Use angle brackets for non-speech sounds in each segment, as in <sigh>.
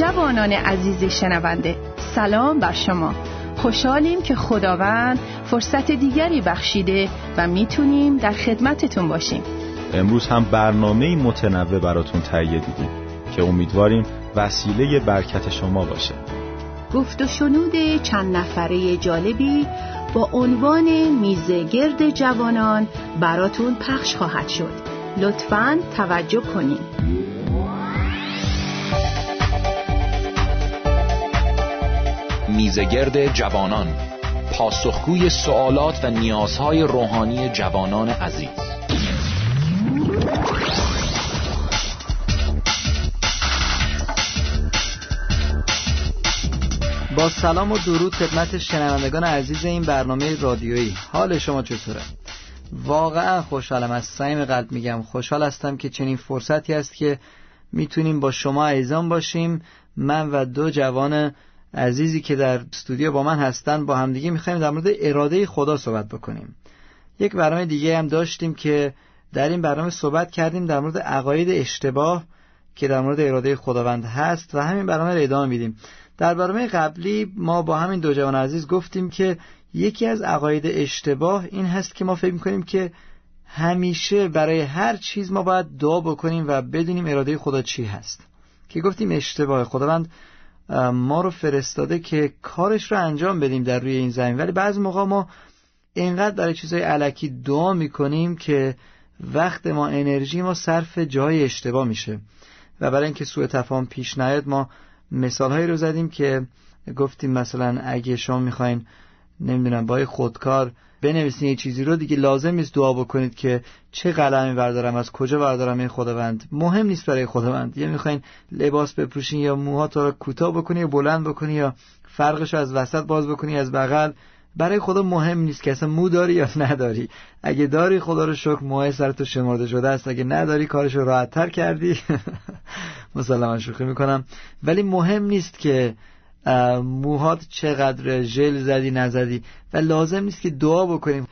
جوانان عزیز شنونده سلام بر شما. خوشحالیم که خداوند فرصت دیگری بخشیده و می‌تونیم در خدمتتون باشیم. امروز هم برنامه متنوع براتون تهیه دیدیم که امیدواریم وسیله برکت شما باشه. گفت و شنود چند نفره جالبی با عنوان میزه گرد جوانان براتون پخش خواهد شد. لطفاً توجه کنید میزگرد جوانان پاسخگوی سوالات و نیازهای روحانی جوانان عزیز. با سلام و درود خدمت شنوندگان عزیز این برنامه رادیویی. حال شما چطوره؟ واقعا خوشحالم. از صمیم قلب میگم خوشحال هستم که چنین فرصتی است که می‌تونیم با شما ایزان باشیم. من و دو جوان عزیزی که در استودیو با من هستن با همدیگه می‌خوایم در مورد اراده خدا صحبت بکنیم. یک برنامه دیگه هم داشتیم که در این برنامه صحبت کردیم در مورد عقاید اشتباه که در مورد اراده خداوند هست و همین برنامه رو ادامه میدیم. در برنامه قبلی ما با همین دو جوان عزیز گفتیم که یکی از عقاید اشتباه این هست که ما فکر می‌کنیم که همیشه برای هر چیز ما باید دعا بکنیم و بدونیم اراده خدا چی هست. که گفتیم اشتباه. خداوند ما رو فرستاده که کارش رو انجام بدیم در روی این زمین. ولی بعض موقع ما اینقدر برای چیزهای علکی دعا می‌کنیم که وقت ما انرژی ما صرف جای اشتباه میشه. و برای اینکه سوء تفاهم پیش نیاد ما مثال هایی رو زدیم که گفتیم مثلا اگه شما می‌خواین نمی‌دونم با خودکار بنویسین یه چیزی رو. دیگه لازم نیست دعا بکنید که چه قلمی بردارم از کجا بردارم این خداوند. مهم نیست برای خداوند. یا می‌خواین لباس بپوشین یا موهات رو کوتاه بکنی یا بلند بکنی یا فرقش رو از وسط باز بکنی از بغل. برای خدا مهم نیست که اصلا مو داری یا نداری. اگه داری خدا رو شکر موهای سرتو شمرده شده است. اگه نداری کارش رو راحت تر کردی. <laughs> مسلما شوخی می‌کنم. ولی مهم نیست که موهات چقدر ژل زدی نزدی و لازم نیست که دعا بکنیم.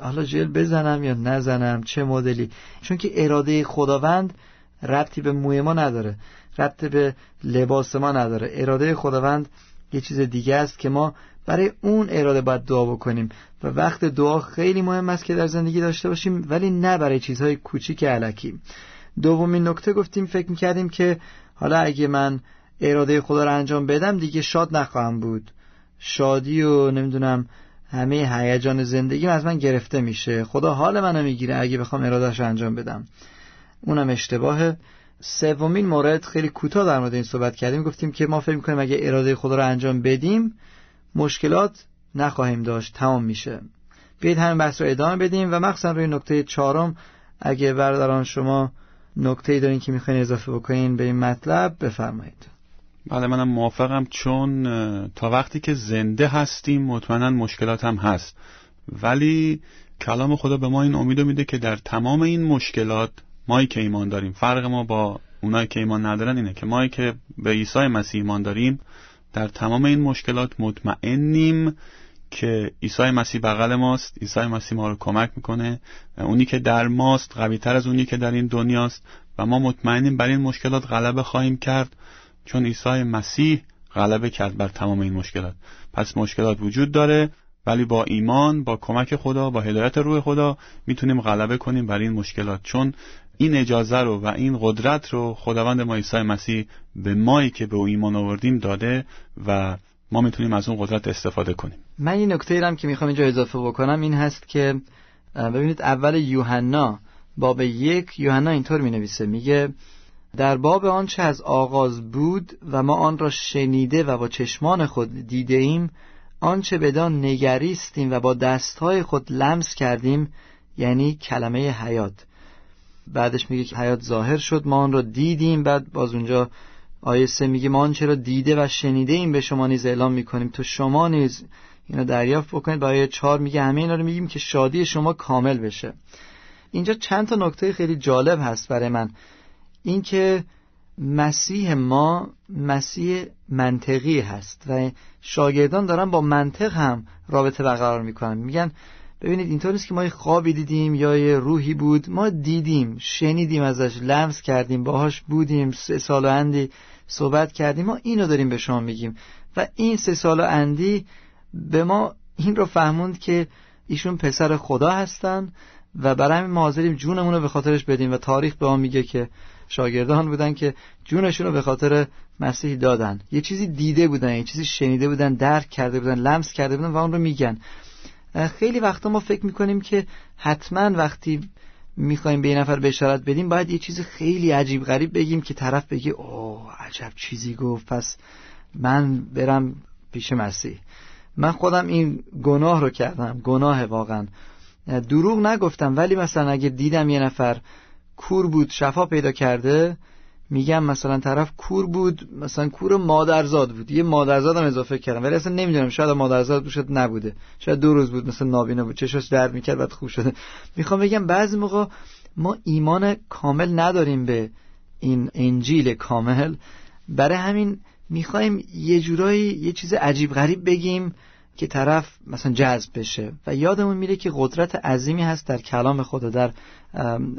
حالا ژل بزنم یا نزنم چه مدلی؟ چون که اراده خداوند ربطی به موی ما نداره ربطی به لباس ما نداره. اراده خداوند یه چیز دیگه است که ما برای اون اراده باید دعا بکنیم و وقت دعا خیلی مهم است که در زندگی داشته باشیم ولی نه برای چیزهای کوچیک علکی. دومین نکته گفتیم فکر می‌کردیم که حالا اگه من اراده خدا رو انجام بدم دیگه شاد نخواهم بود. شادی و نمی‌دونم همه هیجان زندگیم از من گرفته میشه. خدا حال منو می‌گیره اگه بخوام ارادهش انجام بدم. اونم اشتباهه سومین مورد خیلی کوتاه در مورد این صحبت کردیم. گفتیم که ما فکر می‌کنیم اگه اراده خدا رو انجام بدیم مشکلات نخواهیم داشت. تمام میشه. بیاید همین بحث رو ادامه بدیم و مخصوصا روی نکته چهارم اگه برادران شما نکته دارین که می‌خواین اضافه بکنین به این مطلب بفرمایید. بله منم موافقم چون تا وقتی که زنده هستیم مطمئنا مشکلات هم هست. ولی کلام خدا به ما این امید میده که در تمام این مشکلات مایی که ایمان داریم. فرق ما با اونایی که ایمان ندارن اینه که مایی که به عیسی مسیح ایمان داریم در تمام این مشکلات مطمئنیم که عیسی مسیح بغل ماست عیسی مسیح ما رو کمک می‌کنه. اونی که در ماست قوی تر از اونی که در این دنیاست و ما مطمئنیم بر این مشکلات غلبه خواهیم کرد. چون عیسی مسیح غلبه کرد بر تمام این مشکلات. پس مشکلات وجود داره ولی با ایمان با کمک خدا با هدایت روح خدا می‌تونیم غلبه کنیم بر این مشکلات. چون این اجازه رو و این قدرت رو خداوند ما عیسی مسیح به مایی که به او ایمان آوردیم داده و ما می‌تونیم از اون قدرت استفاده کنیم. من این نکته ایرم که می‌خوام اینجا اضافه بکنم این هست که ببینید اول یوحنا باب یک یوحنا اینطور می‌نویسه. میگه در باب آنچه از آغاز بود و ما آن را شنیده و با چشمان خود دیده ایم آنچه بدان نگریستیم و با دستهای خود لمس کردیم یعنی کلمه حیات. بعدش میگه که حیات ظاهر شد ما آن را دیدیم بعد باز اونجا آیه سه میگه ما آنچه را دیده و شنیده ایم به شما نیز اعلام می‌کنیم. تو شما نیز اینو دریافت بکنید. با آیه چهار میگه همه اینا رو میگیم که شادی شما کامل بشه. اینجا چند تا نکته خیلی جالب هست برای من. اینکه مسیح ما مسیح منطقی هست و شاگردان دارن با منطق هم رابطه برقرار می‌کنن. میگن ببینید اینطور نیست که ما یه خوابی دیدیم یا یه روحی بود. ما دیدیم شنیدیم ازش لمس کردیم باهاش بودیم سه سال و اندی صحبت کردیم. ما اینو داریم به شما میگیم. و این سه سال اندی به ما این رو فهموند که ایشون پسر خدا هستن و برای همین ما حاضریم جونمون رو به خاطرش بدیم و تاریخ به ما میگه که شاگردان بودن که جونشون رو به خاطر مسیح دادن. یه چیزی دیده بودن یه چیزی شنیده بودن درک کرده بودن لمس کرده بودن و اون رو میگن. خیلی وقتا ما فکر می‌کنیم که حتما وقتی می‌خوایم به یه نفر بشارت بدیم باید یه چیز خیلی عجیب غریب بگیم که طرف بگه اوه عجب چیزی گفت پس من برم پیش مسیح. من خودم این گناه رو کردم گناه واقعا. دروغ نگفتم ولی مثلا اگه دیدم یه نفر کور بود شفا پیدا کرده. میگم مثلا طرف کور بود مثلا کور مادرزاد بود. یه مادرزاد هم اضافه کردم. ولی اصلا نمی‌دونم شاید مادرزاد شاید نبوده. شاید دو روز بود مثلا نابینا بود. چشاش درد می‌کرد بعد خوب شده. می‌خوام بگم بعضی موقع ما ایمان کامل نداریم به این انجیل کامل. برای همین می‌خوایم یه جورایی یه چیز عجیب غریب بگیم. که طرف مثلا جذب بشه. و یادمون میره که قدرت عظیمی هست در کلام خدا در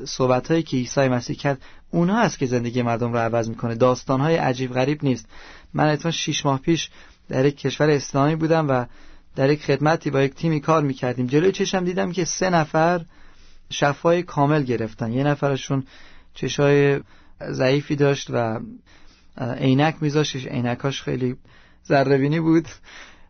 صحبت هایی که عیسی مسیح کرد اونها هست که زندگی مردم رو عوض می‌کنه. داستان های عجیب غریب نیست. من اتفاقا شیش ماه پیش در یک کشور اسلامی بودم و در یک خدمتی با یک تیمی کار می‌کردیم. جلوی چشم دیدم که سه نفر شفای کامل گرفتن. یه نفرشون چشای ضعیفی داشت و عینک میذاشتش عینکاش خیلی ذره بود.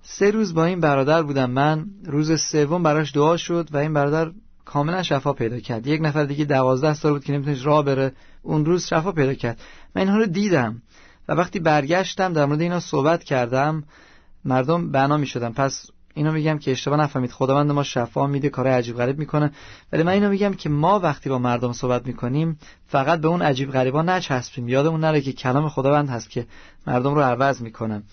سه روز با این برادر بودم من. روز سوم براش دعا شد و این برادر کاملا شفا پیدا کرد. یک نفر دیگه دوازده سال بود که نمی‌تونست راه بره اون روز شفا پیدا کرد. من اینها رو دیدم و وقتی برگشتم در مورد اینا صحبت کردم مردم بنا می شدن پس اینو میگم که اشتباه نفهمید. خداوند ما شفا میده کار عجیب غریب می‌کنه. ولی من اینو میگم که ما وقتی با مردم صحبت می‌کنیم فقط به اون عجیب غریبا نچسبیم. یادمون نره که کلام خداوند هست که مردم رو عوض می‌کنه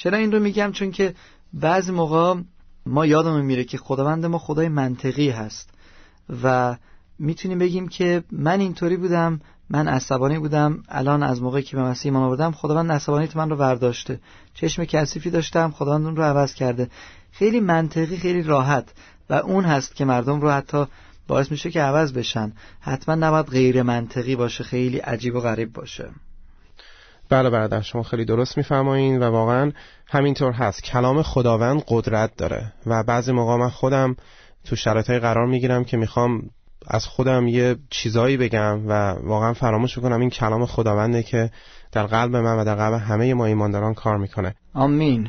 چرا این رو میگم؟ چون که بعضی موقع ما یادمون میره که خداوند ما خدای منطقی هست و می‌تونیم بگیم که من اینطوری بودم من عصبانی بودم الان از موقعی که به مسیح ایمان آوردم خداوند عصبانیت من رو برداشته. چشم کثیفی داشتم خداوند اون رو عوض کرده. خیلی منطقی خیلی راحت. و اون هست که مردم رو حتی باعث میشه که عوض بشن. حتما نباید غیر منطقی باشه خیلی عجیب و غریب باشه. بله برادر شما خیلی درست میفرمایین و واقعا همینطور هست. کلام خداوند قدرت داره و بعضی موقع من خودم تو شرایطی قرار می‌گیرم که می‌خوام از خودم یه چیزایی بگم و واقعا فراموش می‌کنم این کلام خداونده که در قلب من و در قلب همه ما ایمانداران کار می‌کنه. آمین.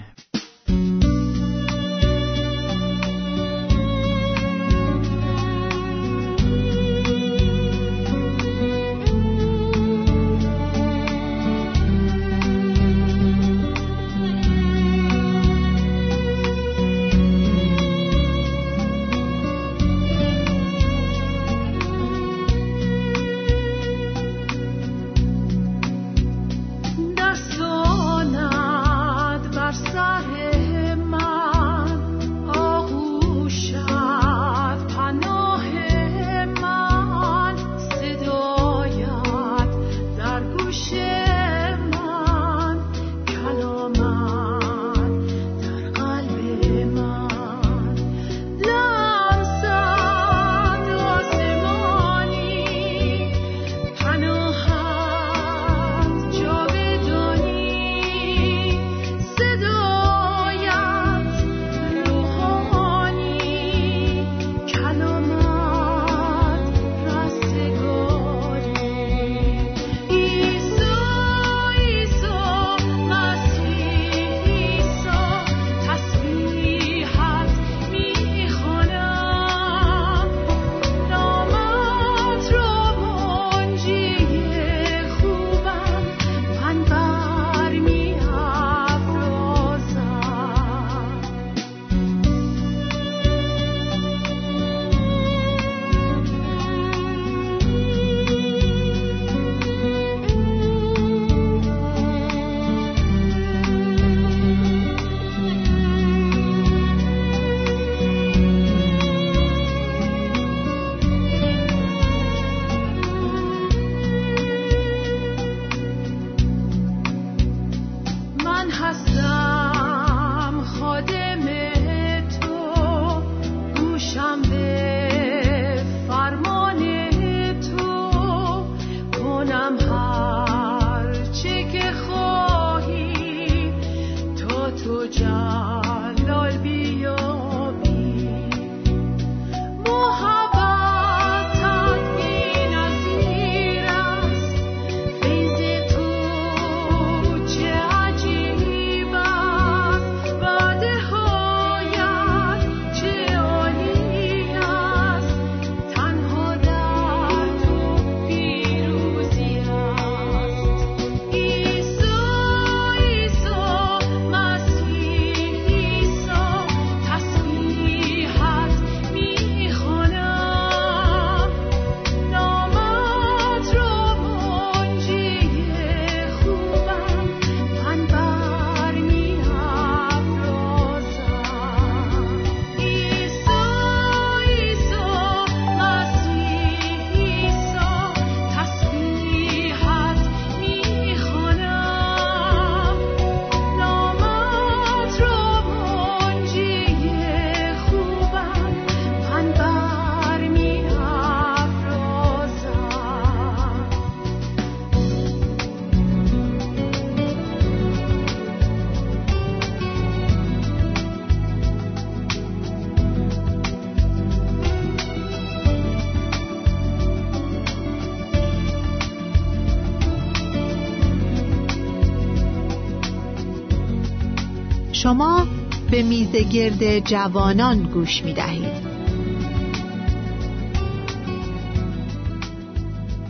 به میزگرد جوانان گوش می دهید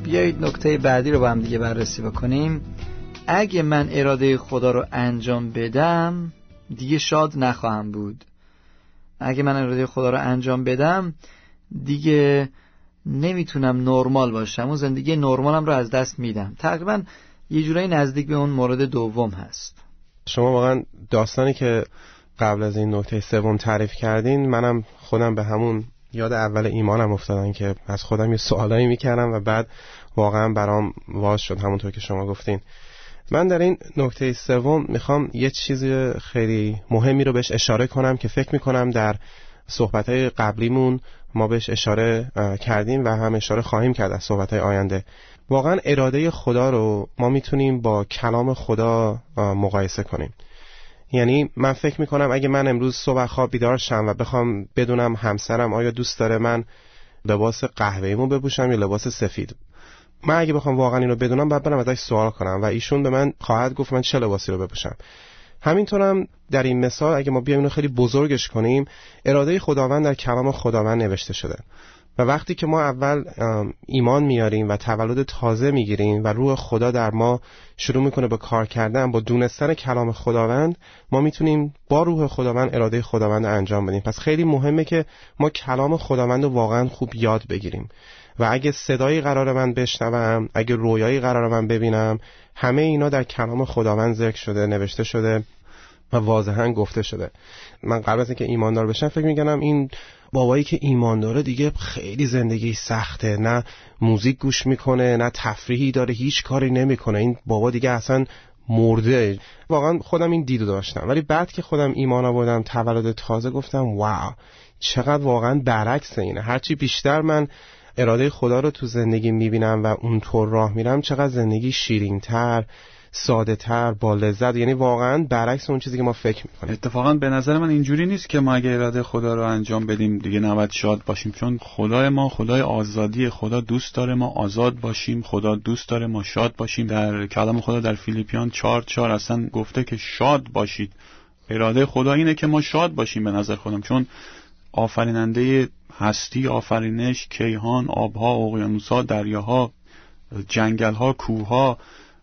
بیایید نکته بعدی رو با هم دیگه بررسی بکنیم. اگه من اراده خدا رو انجام بدم دیگه شاد نخواهم بود. اگه من اراده خدا رو انجام بدم دیگه نمی‌تونم نرمال باشم. اون زندگی نرمالم رو از دست میدم. تقریبا یه جورایی نزدیک به اون مورد دوم هست. شما واقعا داستانی که قبل از این نکته سوم تعریف کردین منم خودم به همون یاد اول ایمانم افتادن که از خودم یه سوالایی می‌کردم و بعد واقعا برام واز شد همونطور که شما گفتین. من در این نکته سوم می‌خوام یه چیز خیلی مهمی رو بهش اشاره کنم که فکر می‌کنم در صحبتهای قبلیمون ما بهش اشاره کردیم و هم اشاره خواهیم کرد از صحبتهای آینده. واقعا اراده خدا رو ما می‌تونیم با کلام خدا مقایسه کنیم. یعنی من فکر می‌کنم اگه من امروز صبح خواب بیدار شم و بخوام بدونم همسرم آیا دوست داره من لباس قهوه‌ایمو بپوشم یا لباس سفید. من اگه بخوام واقعا اینو بدونم بعد برم ازش سوال کنم و ایشون به من خواهد گفت من چه لباسی رو بپوشم. همینطورم در این مثال اگه ما بیایم اینو خیلی بزرگش کنیم اراده خداوند در کلام خداوند نوشته شده. و وقتی که ما اول ایمان میاریم و تولد تازه می‌گیریم و روح خدا در ما شروع می‌کنه به کار کردن با دونستن کلام خداوند ما می‌تونیم با روح خداوند اراده خداوند انجام بدیم. پس خیلی مهمه که ما کلام خداوند رو واقعا خوب یاد بگیریم. و اگه صدایی قرار من بشنوم اگه رویایی قرار من ببینم همه اینا در کلام خداوند ذکر شده نوشته شده. و واضحا گفته شده. من قبل از اینکه ایماندار بشم فکر می‌کنم این بابایی که ایمان داره دیگه خیلی زندگی سخته. نه موزیک گوش می‌کنه نه تفریحی داره هیچ کاری نمی‌کنه. این بابا دیگه اصلا مرده. واقعا خودم این دیدو داشتم. ولی بعد که خودم ایمان آوردم تولد تازه گفتم واو چقدر واقعا برعکس اینه. هرچی بیشتر من اراده خدا رو تو زندگی می‌بینم و اونطور راه میرم چقدر زندگی شیرینتر ساده تر با لذت. یعنی واقعا برعکس اون چیزی که ما فکر می‌کنیم. اتفاقا به نظر من اینجوری نیست که ما اگه اراده خدا رو انجام بدیم دیگه نباید شاد باشیم. چون خدای ما خدای آزادی خدا دوست داره ما آزاد باشیم. خدا دوست داره ما شاد باشیم. در کلام خدا در فیلیپیان 4 4 اصلا گفته که شاد باشید. اراده خدا اینه که ما شاد باشیم به نظر خودم. چون آفریننده هستی آفرینش کیهان آبها اقیانوسها دریاها جنگلها کوهها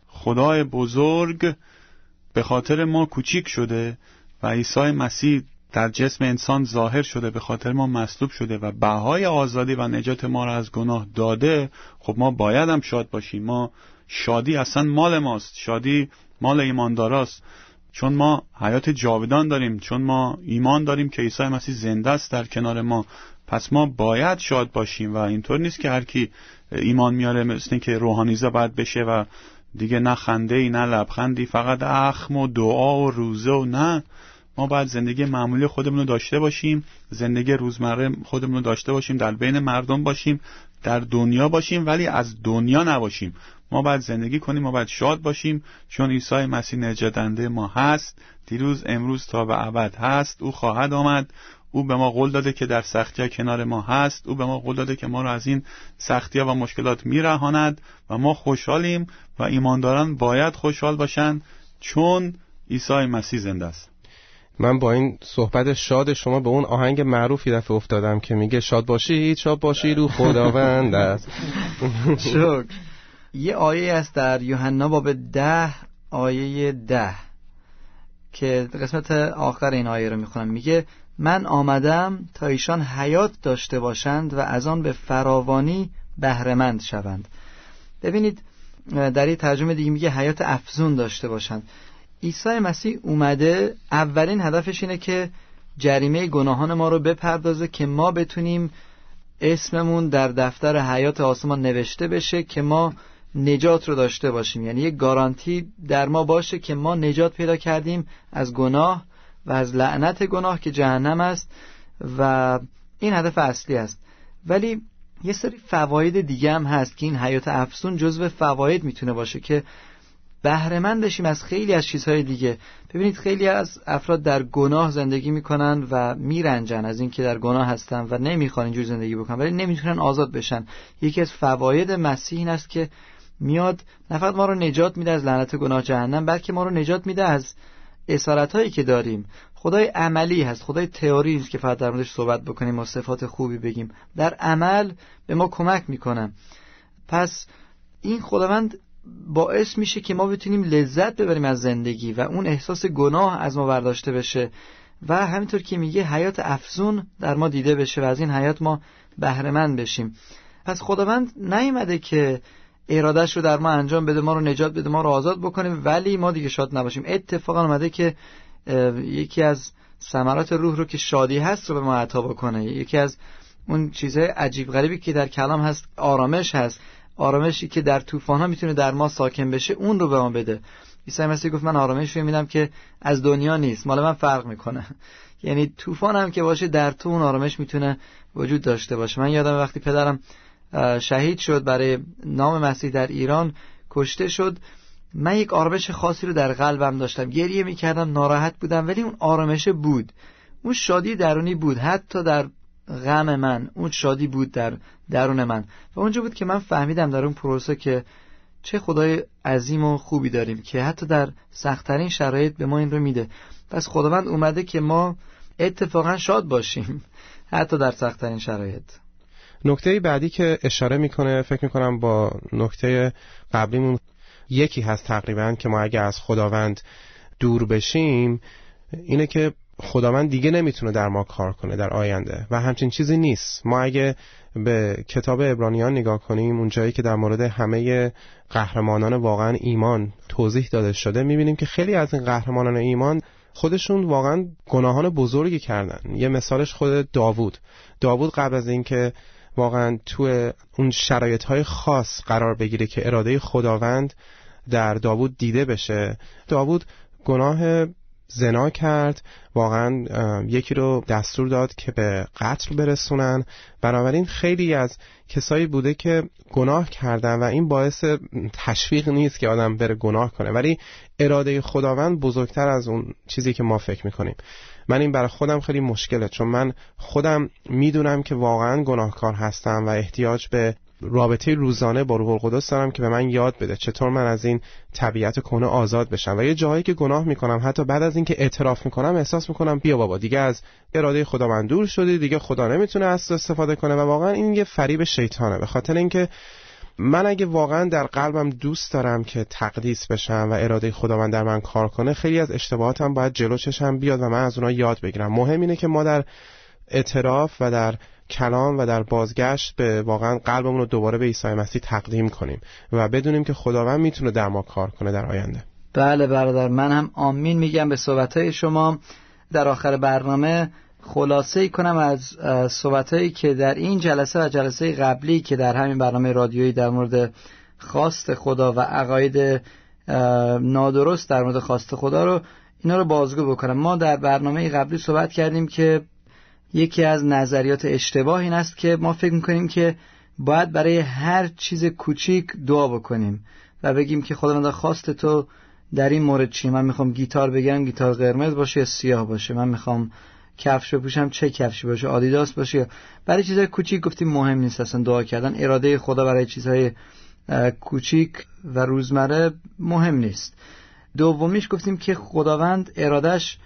خدای بزرگ به خاطر ما کوچیک شده و عیسی مسیح در جسم انسان ظاهر شده به خاطر ما مصلوب شده و بهای آزادی و نجات ما را از گناه داده خب ما باید هم شاد باشیم. ما شادی اصلا مال ماست شادی مال ایمانداراست. چون ما حیات جاودان داریم چون ما ایمان داریم که عیسی مسیح زنده است در کنار ما پس ما باید شاد باشیم و اینطور نیست که هر کی ایمان میاره مثل که روحانیزه باید بشه و دیگه نه خنده ای نه لبخندی فقط اخم و دعا و روزه و نه. ما باید زندگی معمولی خودمون رو داشته باشیم زندگی روزمره خودمون رو داشته باشیم در بین مردم باشیم در دنیا باشیم ولی از دنیا نباشیم. ما باید زندگی کنیم ما باید شاد باشیم چون عیسی مسیح نجاتنده ما هست. دیروز امروز تا به ابد هست او خواهد آمد. او به ما قول داده که در سختی کنار ما هست. او به ما قول داده که ما رو از این سختی و مشکلات میرهاند و ما خوشحالیم و ایمانداران باید خوشحال باشند چون عیسی مسیح زنده است. من با این صحبت شاد شما به اون آهنگ معروفی دفعه افتادم که میگه شاد باشید شاد باشید او خداوند است. <laughs> شکر. یه آیه است در یوحنا باب ده آیه ده که قسمت آخر این آیه رو می‌خونم. میگه من آمدم تا ایشان حیات داشته باشند و از آن به فراوانی بهرهمند شوند. ببینید در این ترجمه دیگه میگه حیات افزون داشته باشند. عیسی مسیح اومده اولین هدفش اینه که جریمه گناهان ما رو بپردازه که ما بتونیم اسممون در دفتر حیات آسمان نوشته بشه که ما نجات رو داشته باشیم. یعنی یک گارانتی در ما باشه که ما نجات پیدا کردیم از گناه و از لعنت گناه که جهنم است و این هدف اصلی است. ولی یه سری فواید دیگه هم هست که این حیات افسون جزو فواید می‌تونه باشه که بهرهمند بشیم از خیلی از چیزهای دیگه. ببینید خیلی از افراد در گناه زندگی می‌کنن و میرنجن از اینکه در گناه هستن و نمی‌خوان اینجور زندگی بکنن ولی نمی‌تونن آزاد بشن. یکی از فواید مسیح این است که میاد نه ما رو نجات میده از لعنت گناه جهنم بلکه ما رو نجات میده از اسارت هایی که داریم. خدای عملی هست خدای تئوری نیست که فقط در موردش صحبت بکنیم و صفات خوبی بگیم. در عمل به ما کمک می‌کنه. پس این خداوند باعث میشه که ما بتونیم لذت ببریم از زندگی و اون احساس گناه از ما برداشته بشه. و همینطور که میگه حیات افزون در ما دیده بشه و از این حیات ما بهرهمند بشیم. پس خداوند نیومده که ارادش رو در ما انجام بده ما رو نجات بده ما رو آزاد بکنه. ولی ما دیگه شاد نباشیم. اتفاقا اومده که یکی از ثمرات روح رو که شادی هست رو به ما عطا بکنه. یکی از اون چیزهای عجیب غریبی که در کلام هست آرامش هست. آرامشی که در طوفان ها می‌تونه در ما ساکن بشه اون رو به ما بده. عیسی مسیح گفت من آرامش رو میدم که از دنیا نیست مال من فرق می‌کنه. <laughs> یعنی طوفان هم که باشه در تو اون آرامش می‌تونه وجود داشته باشه. من یادم وقتی پدرم شهید شد برای نام مسیح در ایران کشته شد. من یک آرامش خاصی رو در قلبم داشتم. گریه می‌کردم ناراحت بودم ولی اون آرامش بود. اون شادی درونی بود. حتی در غم من اون شادی بود در درون من. و اونجا بود که من فهمیدم در اون پروسه که چه خدای عظیم و خوبی داریم که حتی در سختترین شرایط به ما این رو میده. پس خداوند اومده که ما اتفاقا شاد باشیم. <laughs> حتی در سختترین شرایط. نکته بعدی که اشاره می‌کنه فکر می‌کنم با نکته قبلیمون یکی هست تقریبا که ما اگه از خداوند دور بشیم اینه که خداوند دیگه نمی‌تونه در ما کار کنه در آینده و همچین چیزی نیست. ما اگه به کتاب ابرانیان نگاه کنیم اون جایی که در مورد همه قهرمانان واقعا ایمان توضیح داده شده می‌بینیم که خیلی از این قهرمانان ایمان خودشون واقعا گناهان بزرگی کردن. یه مثالش خود داوود. داوود قبل از اینکه واقعا تو اون شرایط های خاص قرار بگیره که اراده خداوند در داوود دیده بشه. داوود گناه زنا کرد واقعا یکی رو دستور داد که به قتل برسونن. بنابراین خیلی از کسایی بوده که گناه کردن و این باعث تشویق نیست که آدم بره گناه کنه. ولی اراده خداوند بزرگتر از اون چیزی که ما فکر می‌کنیم. من این برای خودم خیلی مشکله چون من خودم می‌دونم که واقعا گناهکار هستم و احتیاج به رابطه روزانه با روح القدس دارم که به من یاد بده چطور من از این طبیعت کنه آزاد بشم. و یه جایی که گناه می‌کنم حتی بعد از اینکه اعتراف می‌کنم احساس می‌کنم بیا بابا دیگه از اراده خدا من دور شدی دیگه خدا نمی‌تونه از استفاده کنه. و واقعا این یه فریب شیطانه. به خاطر اینکه من اگه واقعا در قلبم دوست دارم که تقدیس بشم و اراده خداوند در من کار کنه خیلی از اشتباهاتم باید جلو چشم بیاد و من از اونها یاد بگیرم. مهم اینه که ما در اعتراف و در کلام و در بازگشت به واقعا قلبمون رو دوباره به عیسی مسیح تقدیم کنیم و بدونیم که خداوند می‌تونه در ما کار کنه در آینده. بله برادر من هم آمین میگم به صحبتهای شما. در آخر برنامه خلاصه ای کنم از صحبتهایی که در این جلسه و جلسه قبلی که در همین برنامه رادیویی در مورد خواست خدا و عقاید نادرست در مورد خواست خدا رو اینا رو بازگو بکنم. ما در برنامه قبلی صحبت کردیم که یکی از نظریات اشتباه این است که ما فکر می‌کنیم که باید برای هر چیز کوچیک دعا بکنیم و بگیم که خداوند خواست تو در این مورد چی؟ من می‌خوام گیتار بگم گیتار قرمز باشه یا سیاه باشه. من می‌خوام کفش بپوشم چه کفشی باشه آدیداس باشه برای چیزهای کوچیک گفتیم مهم نیست اصلا دعا کردن. اراده خدا برای چیزهای کوچیک و روزمره مهم نیست. دومیش گفتیم که خداوند ارادش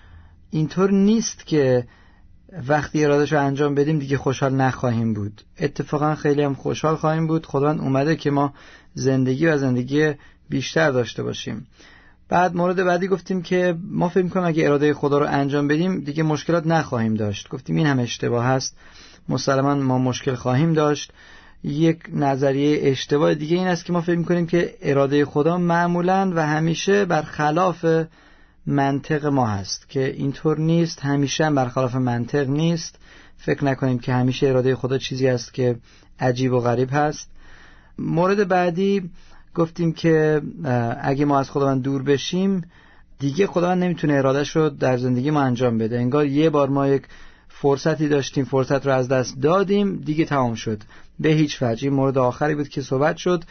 اینطور نیست که وقتی ارادش رو انجام بدیم دیگه خوشحال نخواهیم بود. اتفاقا خیلی هم خوشحال خواهیم بود. خداوند اومده که ما زندگی و زندگی بیشتر داشته باشیم. بعد مورد بعدی گفتیم که ما فکر می‌کنیم اگه اراده خدا رو انجام بدیم دیگه مشکلات نخواهیم داشت. گفتیم این هم اشتباه هست. مسلما ما مشکل خواهیم داشت. یک نظریه اشتباه دیگه این است که ما فکر می‌کنیم که اراده خدا معمولا و همیشه برخلاف منطق ما هست که اینطور نیست همیشه هم برخلاف منطق نیست. فکر نکنیم که همیشه اراده خدا چیزی است که عجیب و غریب هست. مورد بعدی گفتیم که اگه ما از خداوند دور بشیم دیگه خداوند نمی‌تونه ارادش رو در زندگی ما انجام بده. انگار یه بار ما یک فرصتی داشتیم فرصت رو از دست دادیم دیگه تمام شد. به هیچ وجه. مورد آخری بود که صحبت شد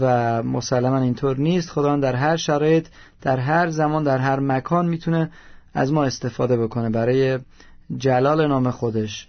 و مسلما اینطور نیست. خداوند در هر شرایط در هر زمان در هر مکان می‌تونه از ما استفاده بکنه برای جلال نام خودش.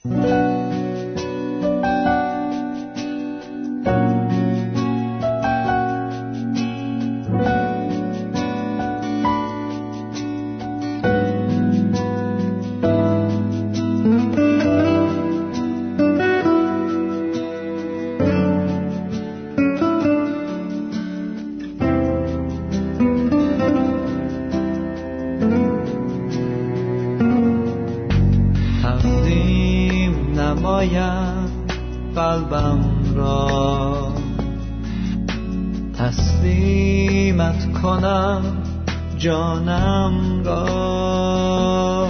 نمایم قلبم را. تسلیمت کنم جانم را.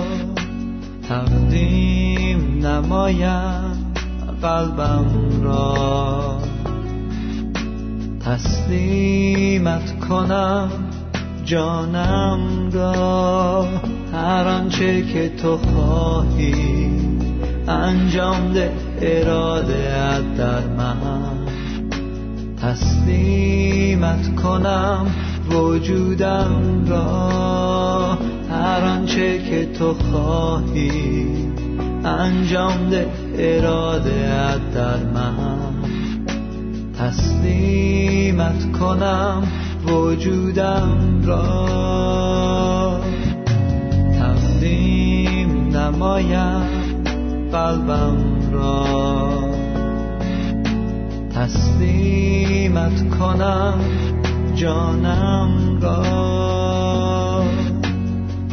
تقدیم نمایم قلبم را. تسلیمت کنم جانم را. هر آنچه که تو خواهی انجام ده اراده در من تسلیمت کنم وجودم را هر آنچه که تو خواهی. انجام ده اراده در من تسلیمت کنم وجودم را. تقدیم نمایم. قلبم را. تسلیمت کنم جانم را.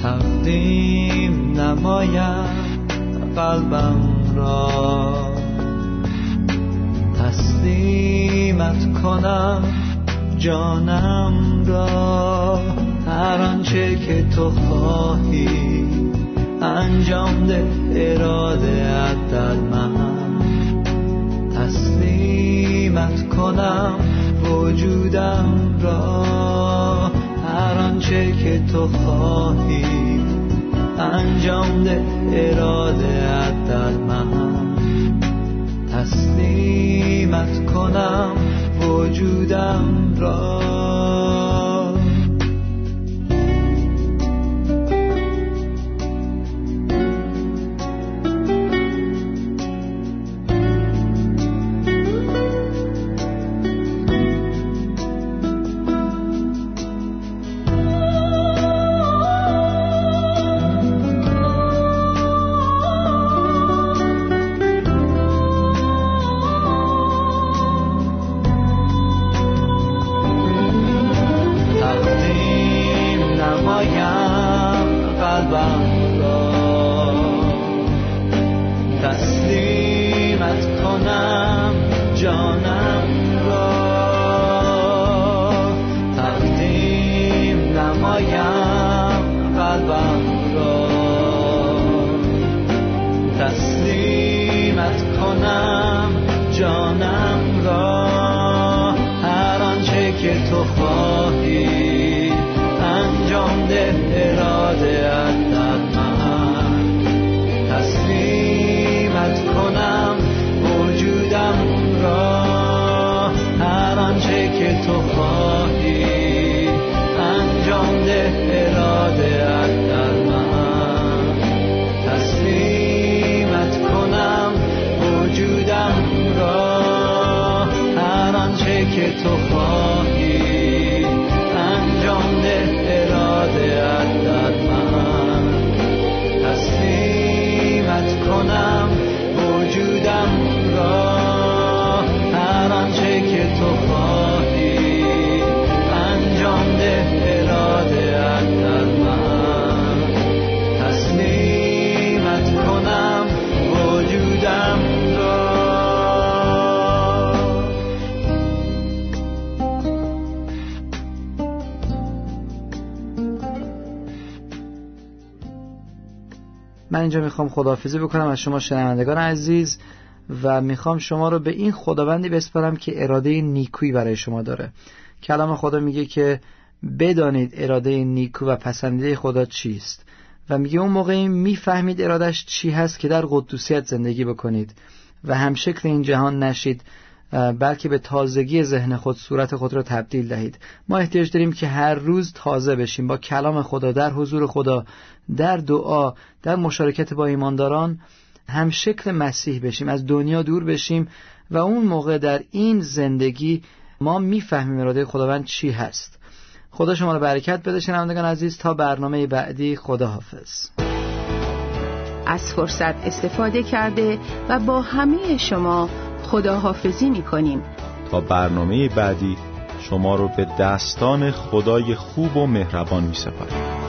تقدیم نمایم قلبم را. تسلیمت کنم جانم را. هر آنچه که تو خواهی انجام ده اراده در من. تسلیمت کنم وجودم را. هر آنچه که تو خواهی. انجام ده اراده در من. تسلیمت کنم وجودم را. که تو من اینجا می‌خوام خداحافظی بکنم از شما شنوندگان عزیز و می‌خوام شما رو به این خداوندی بسپارم که اراده نیکویی برای شما داره. کلام خدا میگه که بدانید اراده نیکو و پسندیده خدا چیست و میگه اون موقعی می‌فهمید ارادش چی هست که در قدوسیت زندگی بکنید و همشکل این جهان نشید بلکه به تازگی ذهن خود صورت خود را تبدیل دهید. ما احتیاج داریم که هر روز تازه بشیم. با کلام خدا در حضور خدا در دعا در مشارکت با ایمانداران هم شکل مسیح بشیم. از دنیا دور بشیم و اون موقع در این زندگی ما می‌فهمیم اراده خداوند چی هست. خدا شما رو برکت بده شنوندگان عزیز. تا برنامه بعدی خدا حافظ از فرصت استفاده کرده و با همه شما خداحافظی می کنیم تا برنامه بعدی شما رو به دستان خدای خوب و مهربان می سپاریم